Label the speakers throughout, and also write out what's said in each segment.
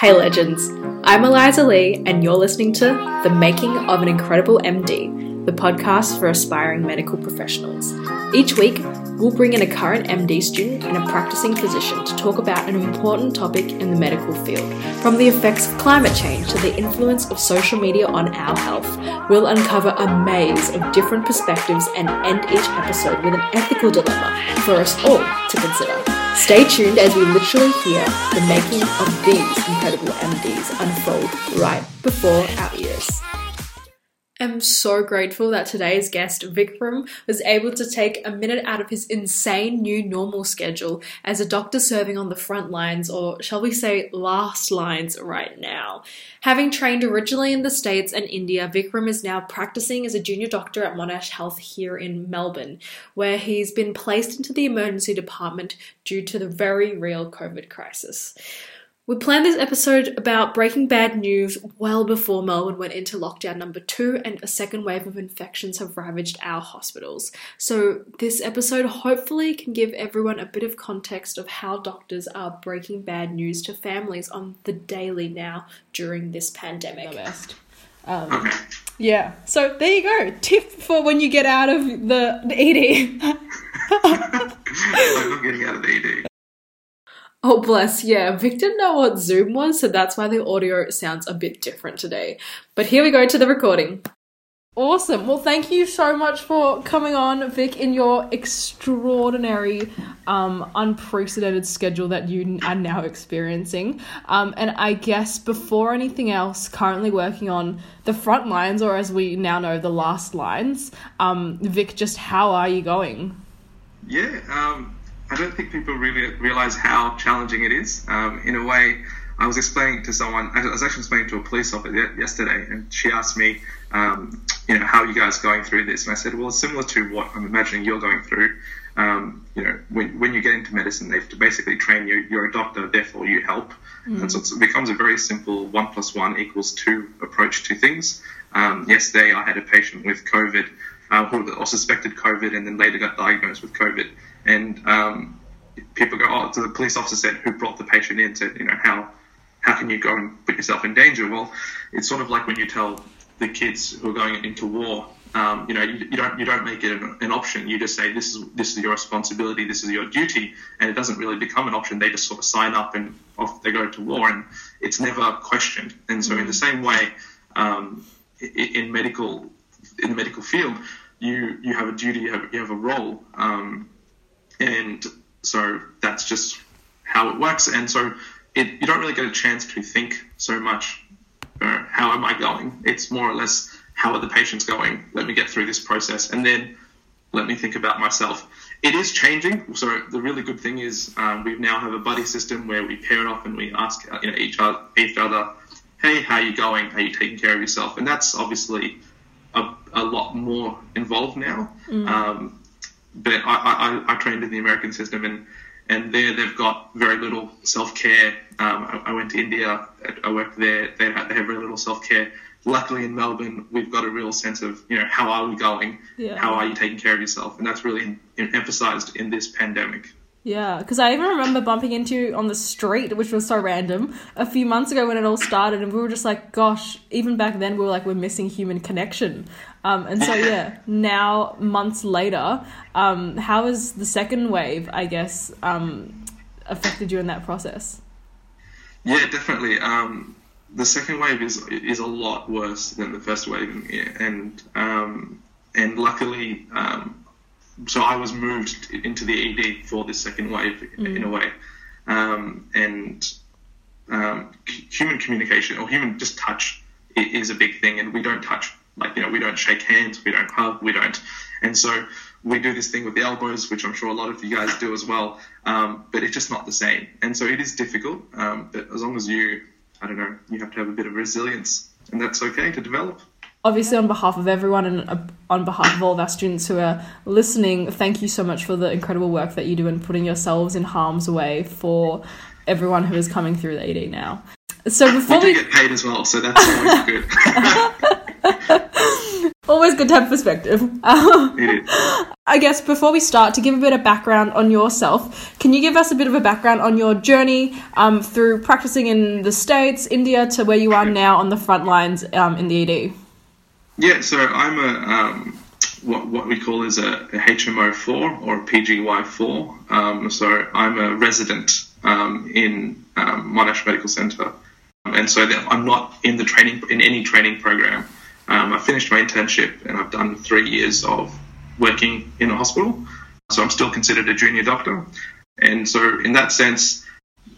Speaker 1: Hey legends, I'm Eliza Lee, and you're listening to The Making of an Incredible MD, the podcast for aspiring medical professionals. Each week, we'll bring in a current MD student and a practicing physician to talk about an important topic in the medical field. From the effects of climate change to the influence of social media on our health, we'll uncover a maze of different perspectives and end each episode with an ethical dilemma for us all to consider. Stay tuned as we literally hear the making of these incredible MDs unfold right before our ears. I'm so grateful that today's guest, Vikram, was able to take a minute out of his insane new normal schedule as a doctor serving on the front lines, or shall we say, last lines right now. Having trained originally in the States and India, Vikram is now practicing as a junior doctor at Monash Health here in Melbourne, where he's been placed into the emergency department due to the very real COVID crisis. We planned this episode about breaking bad news well before Melbourne went into lockdown number two and a second wave of infections have ravaged our hospitals. So, this episode hopefully can give everyone a bit of context of how doctors are breaking bad news to families on the daily now during this pandemic.
Speaker 2: best. Um, yeah. So there you go. Tip for when you get out of the, the ED.
Speaker 3: I'm getting out of the ED.
Speaker 1: Oh, bless. Yeah, Vic didn't know what Zoom was, so that's why the audio sounds a bit different today. But here we go to the recording.
Speaker 2: awesome. Well, thank you so much for coming on, Vic, in your extraordinary, um, unprecedented schedule that you are now experiencing. Um, and I guess before anything else, currently working on the front lines, or as we now know, the last lines. Um, Vic, just how are you going?
Speaker 3: Yeah, um, I don't think people really realize how challenging it is. Um, in a way, I was explaining to someone, I was actually explaining to a police officer yesterday, and she asked me, um, you know, how are you guys going through this? And I said, well, it's similar to what I'm imagining you're going through. Um, you know, when, when you get into medicine, they have to basically train you. You're a doctor, therefore you help. And so it's- it becomes a very simple one plus one equals two approach to things. Um, yesterday, I had a patient with COVID uh, who or suspected COVID and then later got diagnosed with COVID. And um, people go, oh, so the police officer said, who brought the patient in? Said, you know, how how can you go and put yourself in danger? Well, it's sort of like when you tell the kids who are going into war, um, you know, you, you don't you don't make it an, an option. You just say this is this is your responsibility, this is your duty, and it doesn't really become an option. They just sort of sign up and off they go to war, and it's never questioned. And so, in the same way, um, i- in medical in the medical field, you you have a duty, you have you have a role, um, and so that's just how it works. And so it, you don't really get a chance to think so much, uh, how am I going? It's more or less, how are the patients going? Let me get through this process, and then let me think about myself. It is changing. So the really good thing is um, we now have a buddy system where we pair off and we ask uh, you know each other, each other, hey, how are you going? Are you taking care of yourself? And that's obviously a, a lot more involved now. Um, but I, I, I trained in the American system, and and there they've got very little self care. Um, I, I went to India, I worked there. They have, they have very little self care. Luckily, in Melbourne, we've got a real sense of you know how are we going,
Speaker 2: Yeah.
Speaker 3: how are you taking care of yourself, and that's really em- emphasized in this pandemic.
Speaker 2: Yeah, because I even remember bumping into you on the street, which was so random, a few months ago when it all started, and we were just like, gosh, even back then we were like, we're missing human connection. Um, and so, yeah, now, months later, um, how has the second wave, I guess, um, affected you in that process?
Speaker 3: Yeah, definitely. Um, the second wave is is a lot worse than the first wave, and and, um, and luckily, um, so I was moved into the ED for this second wave in a way, um, and um, human communication or human just touch is a big thing, and we don't touch like you know we don't shake hands, we don't hug, we don't, and so we do this thing with the elbows, which I'm sure a lot of you guys do as well, um, but it's just not the same, and so it is difficult. Um, but as long as you, I don't know, you have to have a bit of resilience, and that's okay to develop.
Speaker 2: Obviously, on behalf of everyone and uh, on behalf of all of our students who are listening, thank you so much for the incredible work that you do in putting yourselves in harm's way for everyone who is coming through the ED now. So
Speaker 3: We
Speaker 2: before
Speaker 3: do
Speaker 2: we
Speaker 3: get paid as well, so that's always good.
Speaker 2: Always good to have perspective.
Speaker 3: It is.
Speaker 2: I guess before we start, to give a bit of background on yourself, can you give us a bit of a background on your journey um, through practicing in the States, India, to where you are now on the front lines um, in the ED?
Speaker 3: Yeah, so I'm a um, what what we call is a, a HMO four or a PGY four. Um, so I'm a resident um, in um, Monash Medical Centre, and so I'm not in the training in any training program. Um, I finished my internship and I've done three years of working in a hospital. So I'm still considered a junior doctor, and so in that sense,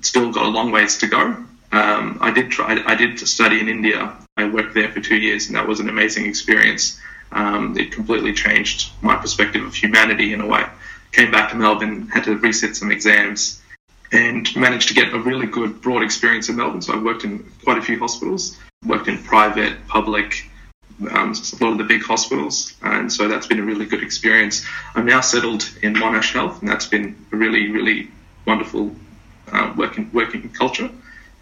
Speaker 3: still got a long ways to go. Um, I did try. I did study in India. I worked there for two years, and that was an amazing experience. Um, it completely changed my perspective of humanity in a way. Came back to Melbourne, had to reset some exams, and managed to get a really good broad experience in Melbourne. So I worked in quite a few hospitals, worked in private, public, um, a lot of the big hospitals, and so that's been a really good experience. I'm now settled in Monash Health, and that's been a really, really wonderful uh, working working culture,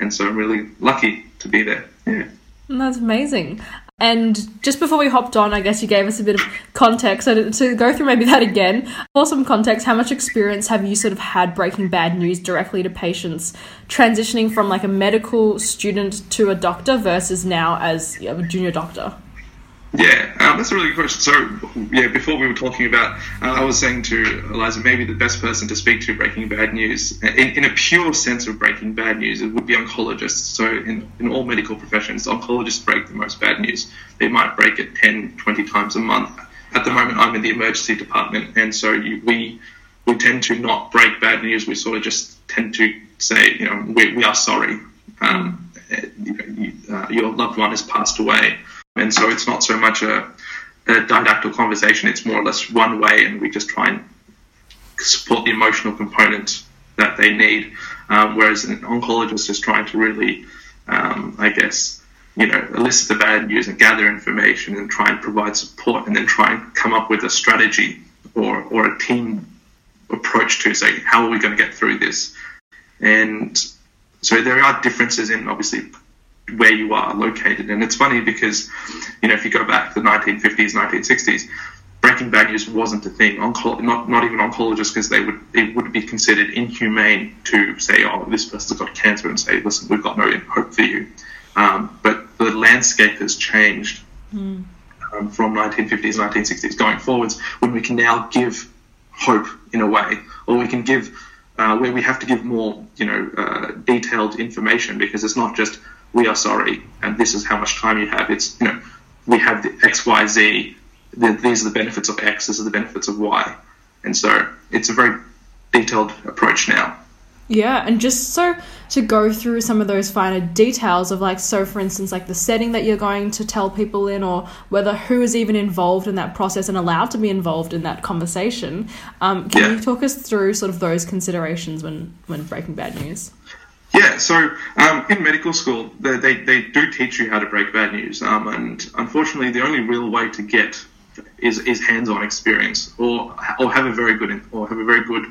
Speaker 3: and so I'm really lucky to be there. Yeah.
Speaker 2: That's amazing. And just before we hopped on, I guess you gave us a bit of context. So to, to, go through maybe that again, for some context, how much experience have you sort of had breaking bad news directly to patients, transitioning from like a medical student to a doctor versus now as a junior doctor?
Speaker 3: Yeah, um, that's a really good question. So, yeah, before we were talking about, uh, I was saying to Eliza, maybe the best person to speak to breaking bad news, in, in a pure sense of breaking bad news, it would be oncologists. So, in, in all medical professions, oncologists break the most bad news. They might break it 10, 20 times a month. At the moment, I'm in the emergency department, and so you, we we tend to not break bad news. We sort of just tend to say, you know, we, we are sorry. Um, you uh, your loved one has passed away and so it's not so much a, a didactic conversation, it's more or less one way, and we just try and support the emotional component that they need. Um, whereas an oncologist is trying to really, um, I guess, you know, elicit the bad news and gather information and try and provide support and then try and come up with a strategy or, or a team approach to say, how are we going to get through this? And so there are differences in obviously where you are located. And it's funny because, you know, if you go back to the 1950s, 1960s, breaking bad news wasn't a thing. Onco- not not even oncologists because they would it would be considered inhumane to say, oh, this person's got cancer, and say, listen, we've got no hope for you. Um, but the landscape has changed mm. um, from 1950s, 1960s going forwards, when we can now give hope in a way, or we can give. Uh, where we have to give more, you know, uh, detailed information because it's not just we are sorry, and this is how much time you have. It's, you know, we have the X, Y, Z. The, these are the benefits of X. These are the benefits of Y. And so it's a very detailed approach now.
Speaker 2: Yeah, and just so to go through some of those finer details of like, so for instance, like the setting that you're going to tell people in, or whether who is even involved in that process and allowed to be involved in that conversation. Um, can yeah. you talk us through sort of those considerations when when breaking bad news?
Speaker 3: Yeah, so um, in medical school, they, they, they, do teach you how to break bad news, um, and unfortunately, the only real way to get is, is hands-on experience, or or have a very good or have a very good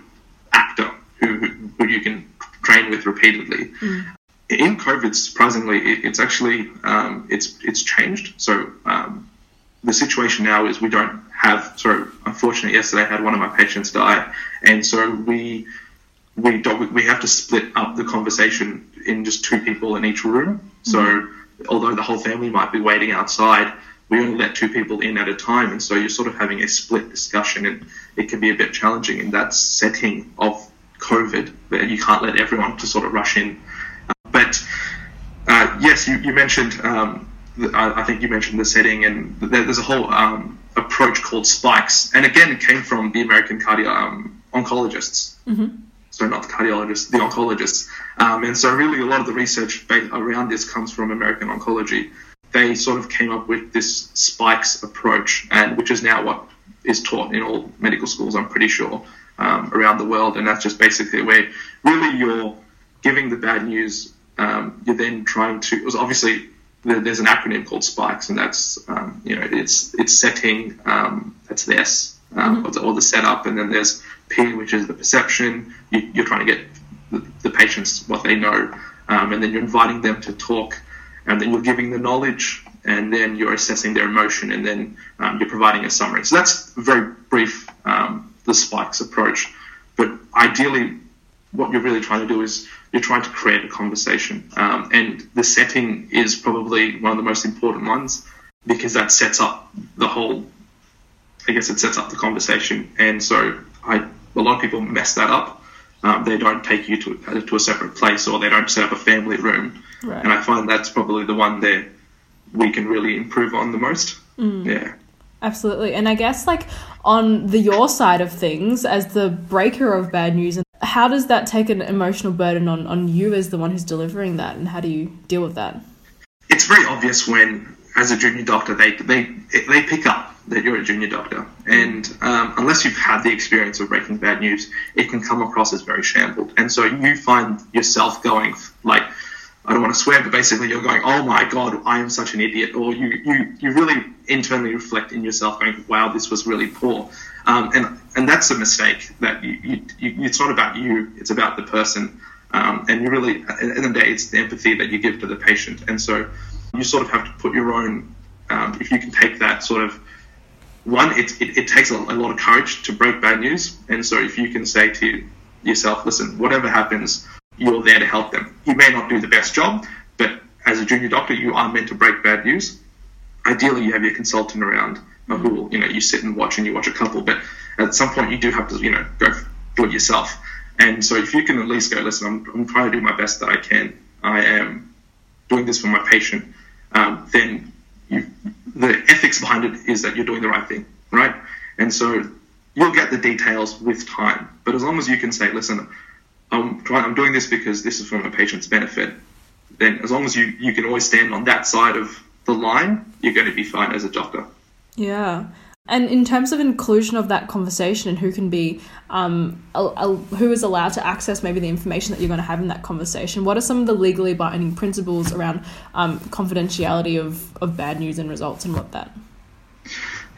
Speaker 3: actor who, who you can train with repeatedly. Mm. In COVID, surprisingly, it, it's actually um, it's it's changed. So um, the situation now is we don't have. So unfortunately, yesterday I had one of my patients die, and so we we don't, we have to split up the conversation in just two people in each room. So mm-hmm. although the whole family might be waiting outside, we only let two people in at a time, and so you're sort of having a split discussion, and it can be a bit challenging in that setting of COVID, where you can't let everyone to sort of rush in. Uh, but uh, yes, you, you mentioned. Um, I, I, think you mentioned the setting, and there's a whole um, approach called spikes, and again, it came from the American cardio um, oncologists. Mm-hmm so not the cardiologists, the oncologists. Um, and so really a lot of the research around this comes from American oncology. They sort of came up with this spikes approach, and which is now what is taught in all medical schools, I'm pretty sure, um, around the world. And that's just basically where really you're giving the bad news. Um, you're then trying to. It was obviously there's an acronym called spikes, and that's um, you know it's it's setting. Um, that's the S um, mm-hmm. or, the, or the setup, and then there's P, which is the perception. You, are trying to get the, the, patients what they know, um, and then you're inviting them to talk, and then you're giving the knowledge, and then you're assessing their emotion, and then um, you're providing a summary. So that's very brief, um, the spikes approach. But ideally, what you're really trying to do is you're trying to create a conversation, um, and the setting is probably one of the most important ones because that sets up the whole. I guess it sets up the conversation, and so I a lot of people mess that up. Um, they don't take you to to a separate place, or they don't set up a family room.
Speaker 2: Right.
Speaker 3: And I find that's probably the one that we can really improve on the most.
Speaker 2: Mm.
Speaker 3: Yeah.
Speaker 2: Absolutely. And I guess like on the your side of things as the breaker of bad news how does that take an emotional burden on, on you as the one who's delivering that and how do you deal with that?
Speaker 3: It's very obvious when as a junior doctor they they they pick up that you're a junior doctor. And um, unless you've had the experience of breaking bad news it can come across as very shambled. And so you find yourself going like I don't want to swear, but basically you're going, oh my god, I am such an idiot, or you you, you really internally reflect in yourself, going, wow, this was really poor, um, and and that's a mistake that you, you, you, it's not about you, it's about the person, um, and you really at the end of the day, it's the empathy that you give to the patient, and so you sort of have to put your own, um, if you can take that sort of one, it, it, it takes a, a lot of courage to break bad news, and so if you can say to yourself, listen, whatever happens you're there to help them. You may not do the best job, but as a junior doctor, you are meant to break bad news. Ideally, you have your consultant around uh, who will, you know, you sit and watch and you watch a couple, but at some point you do have to, you know, go do it yourself. And so if you can at least go, listen, I'm, I'm trying to do my best that I can. I am doing this for my patient. Um, then you, the ethics behind it is that you're doing the right thing, right? And so you'll get the details with time. But as long as you can say, listen, I'm trying, I'm doing this because this is for my patient's benefit. Then, as long as you you can always stand on that side of the line, you're going to be fine as a doctor.
Speaker 2: Yeah. And in terms of inclusion of that conversation and who can be, um, a, a, who is allowed to access maybe the information that you're going to have in that conversation, what are some of the legally binding principles around um, confidentiality of, of bad news and results and what that?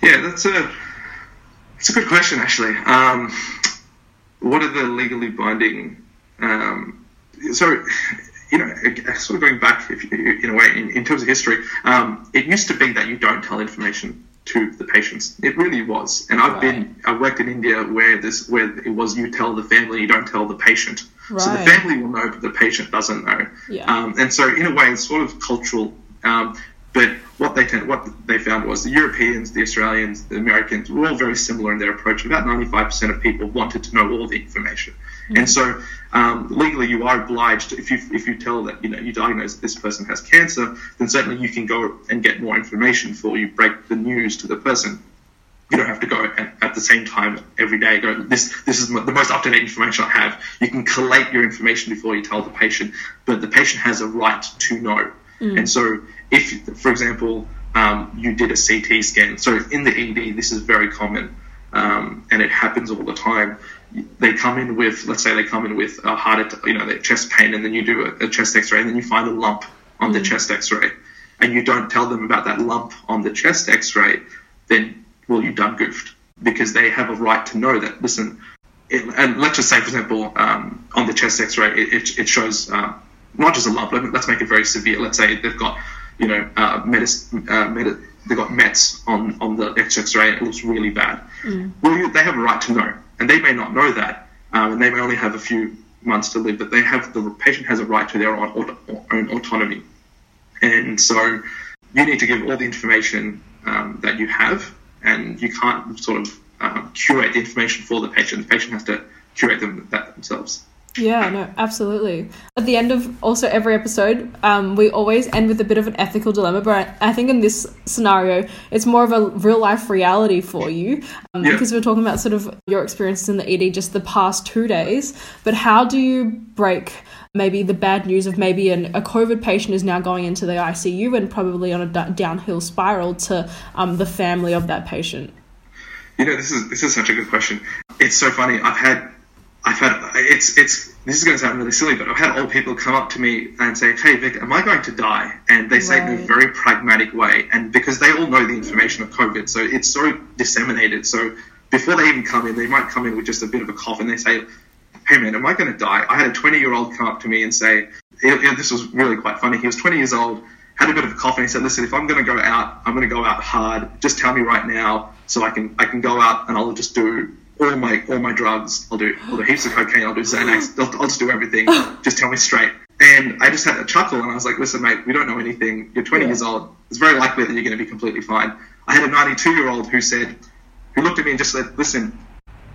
Speaker 3: Yeah, that's a, it's a good question actually. Um, what are the legally binding? Um, so, you know, sort of going back if, in a way in, in terms of history, um, it used to be that you don't tell information to the patients. It really was, and I've right. been I worked in India where this where it was you tell the family, you don't tell the patient. Right. So the family will know, but the patient doesn't know.
Speaker 2: Yeah.
Speaker 3: Um, and so in a way, it's sort of cultural. Um, but what they tend, what they found was the Europeans, the Australians, the Americans were all very similar in their approach. About 95% of people wanted to know all the information. And so um, legally you are obliged if you if you tell that you know you diagnose that this person has cancer, then certainly you can go and get more information before you break the news to the person. You don't have to go at, at the same time every day. Go this this is the most up to date information I have. You can collate your information before you tell the patient, but the patient has a right to know. Mm. And so, if, for example, um, you did a CT scan, so in the ED, this is very common, um, and it happens all the time. They come in with, let's say, they come in with a heart, attack, you know, their chest pain, and then you do a, a chest X-ray, and then you find a lump on mm. the chest X-ray, and you don't tell them about that lump on the chest X-ray, then well, you've done goofed because they have a right to know that. Listen, it, and let's just say, for example, um, on the chest X-ray, it, it, it shows. Uh, not just a lump. Let's make it very severe. Let's say they've got, you know, uh, metis, uh, they've got Mets on, on the X-ray and it looks really bad. Mm. Well, you, they have a right to know, and they may not know that, um, and they may only have a few months to live, but they have the patient has a right to their own, own autonomy, and so you need to give all the information um, that you have, and you can't sort of um, curate the information for the patient. The patient has to curate them that themselves.
Speaker 2: Yeah, no, absolutely. At the end of also every episode, um, we always end with a bit of an ethical dilemma, but I think in this scenario, it's more of a real life reality for you um, yeah. because we're talking about sort of your experiences in the ED just the past two days. But how do you break maybe the bad news of maybe an, a COVID patient is now going into the ICU and probably on a d- downhill spiral to um, the family of that patient?
Speaker 3: You know, this is this is such a good question. It's so funny. I've had I've had it's it's this is going to sound really silly, but I've had old people come up to me and say, "Hey Vic, am I going to die?" And they say right. it in a very pragmatic way, and because they all know the information of COVID, so it's so disseminated. So before they even come in, they might come in with just a bit of a cough, and they say, "Hey man, am I going to die?" I had a 20 year old come up to me and say, it, it, "This was really quite funny. He was 20 years old." had a bit of a cough, and he said, "Listen, if I'm going to go out, I'm going to go out hard. Just tell me right now, so I can I can go out and I'll just do all my all my drugs. I'll do I'll do heaps of cocaine. I'll do Xanax. Mm. I'll, I'll just do everything. just tell me straight." And I just had a chuckle, and I was like, "Listen, mate, we don't know anything. You're 20
Speaker 2: Yeah.
Speaker 3: years old. It's very likely that you're going to be completely fine." I had a 92 year old who said, who looked at me and just said, "Listen,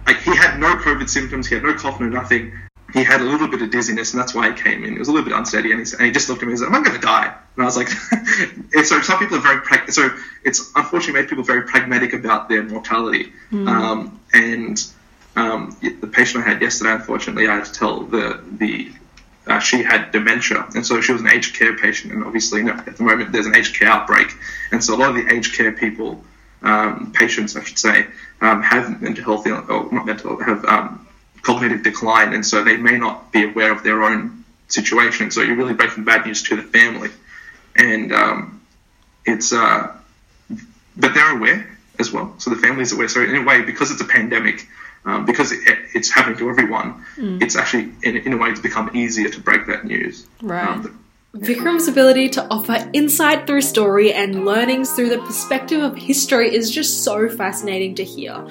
Speaker 3: like he had no COVID symptoms, he had no cough, no nothing. He had a little bit of dizziness, and that's why he came in. It was a little bit unsteady, and he, and he just looked at me and said, "Am I going to die?" And I was like, "So some people are very prag- so it's unfortunately made people very pragmatic about their mortality." Um, and um, the patient I had yesterday, unfortunately, I had to tell the the uh, she had dementia, and so she was an aged care patient, and obviously you know, at the moment there's an aged care outbreak, and so a lot of the aged care people, um, patients I should say, um, have mental health, ill- or not mental, have um, cognitive decline, and so they may not be aware of their own situation. So you're really breaking bad news to the family, and um, it's uh, but they're aware as well. So the family's aware. So in a way, because it's a pandemic, um, because it, it's happening to everyone, it's actually in, in a way it's become easier to break that news.
Speaker 2: Right.
Speaker 3: Um,
Speaker 1: Vikram's ability to offer insight through story and learnings through the perspective of history is just so fascinating to hear.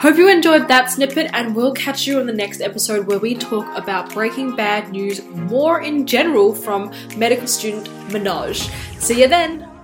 Speaker 1: Hope you enjoyed that snippet, and we'll catch you on the next episode where we talk about breaking bad news more in general from medical student Manoj. See you then!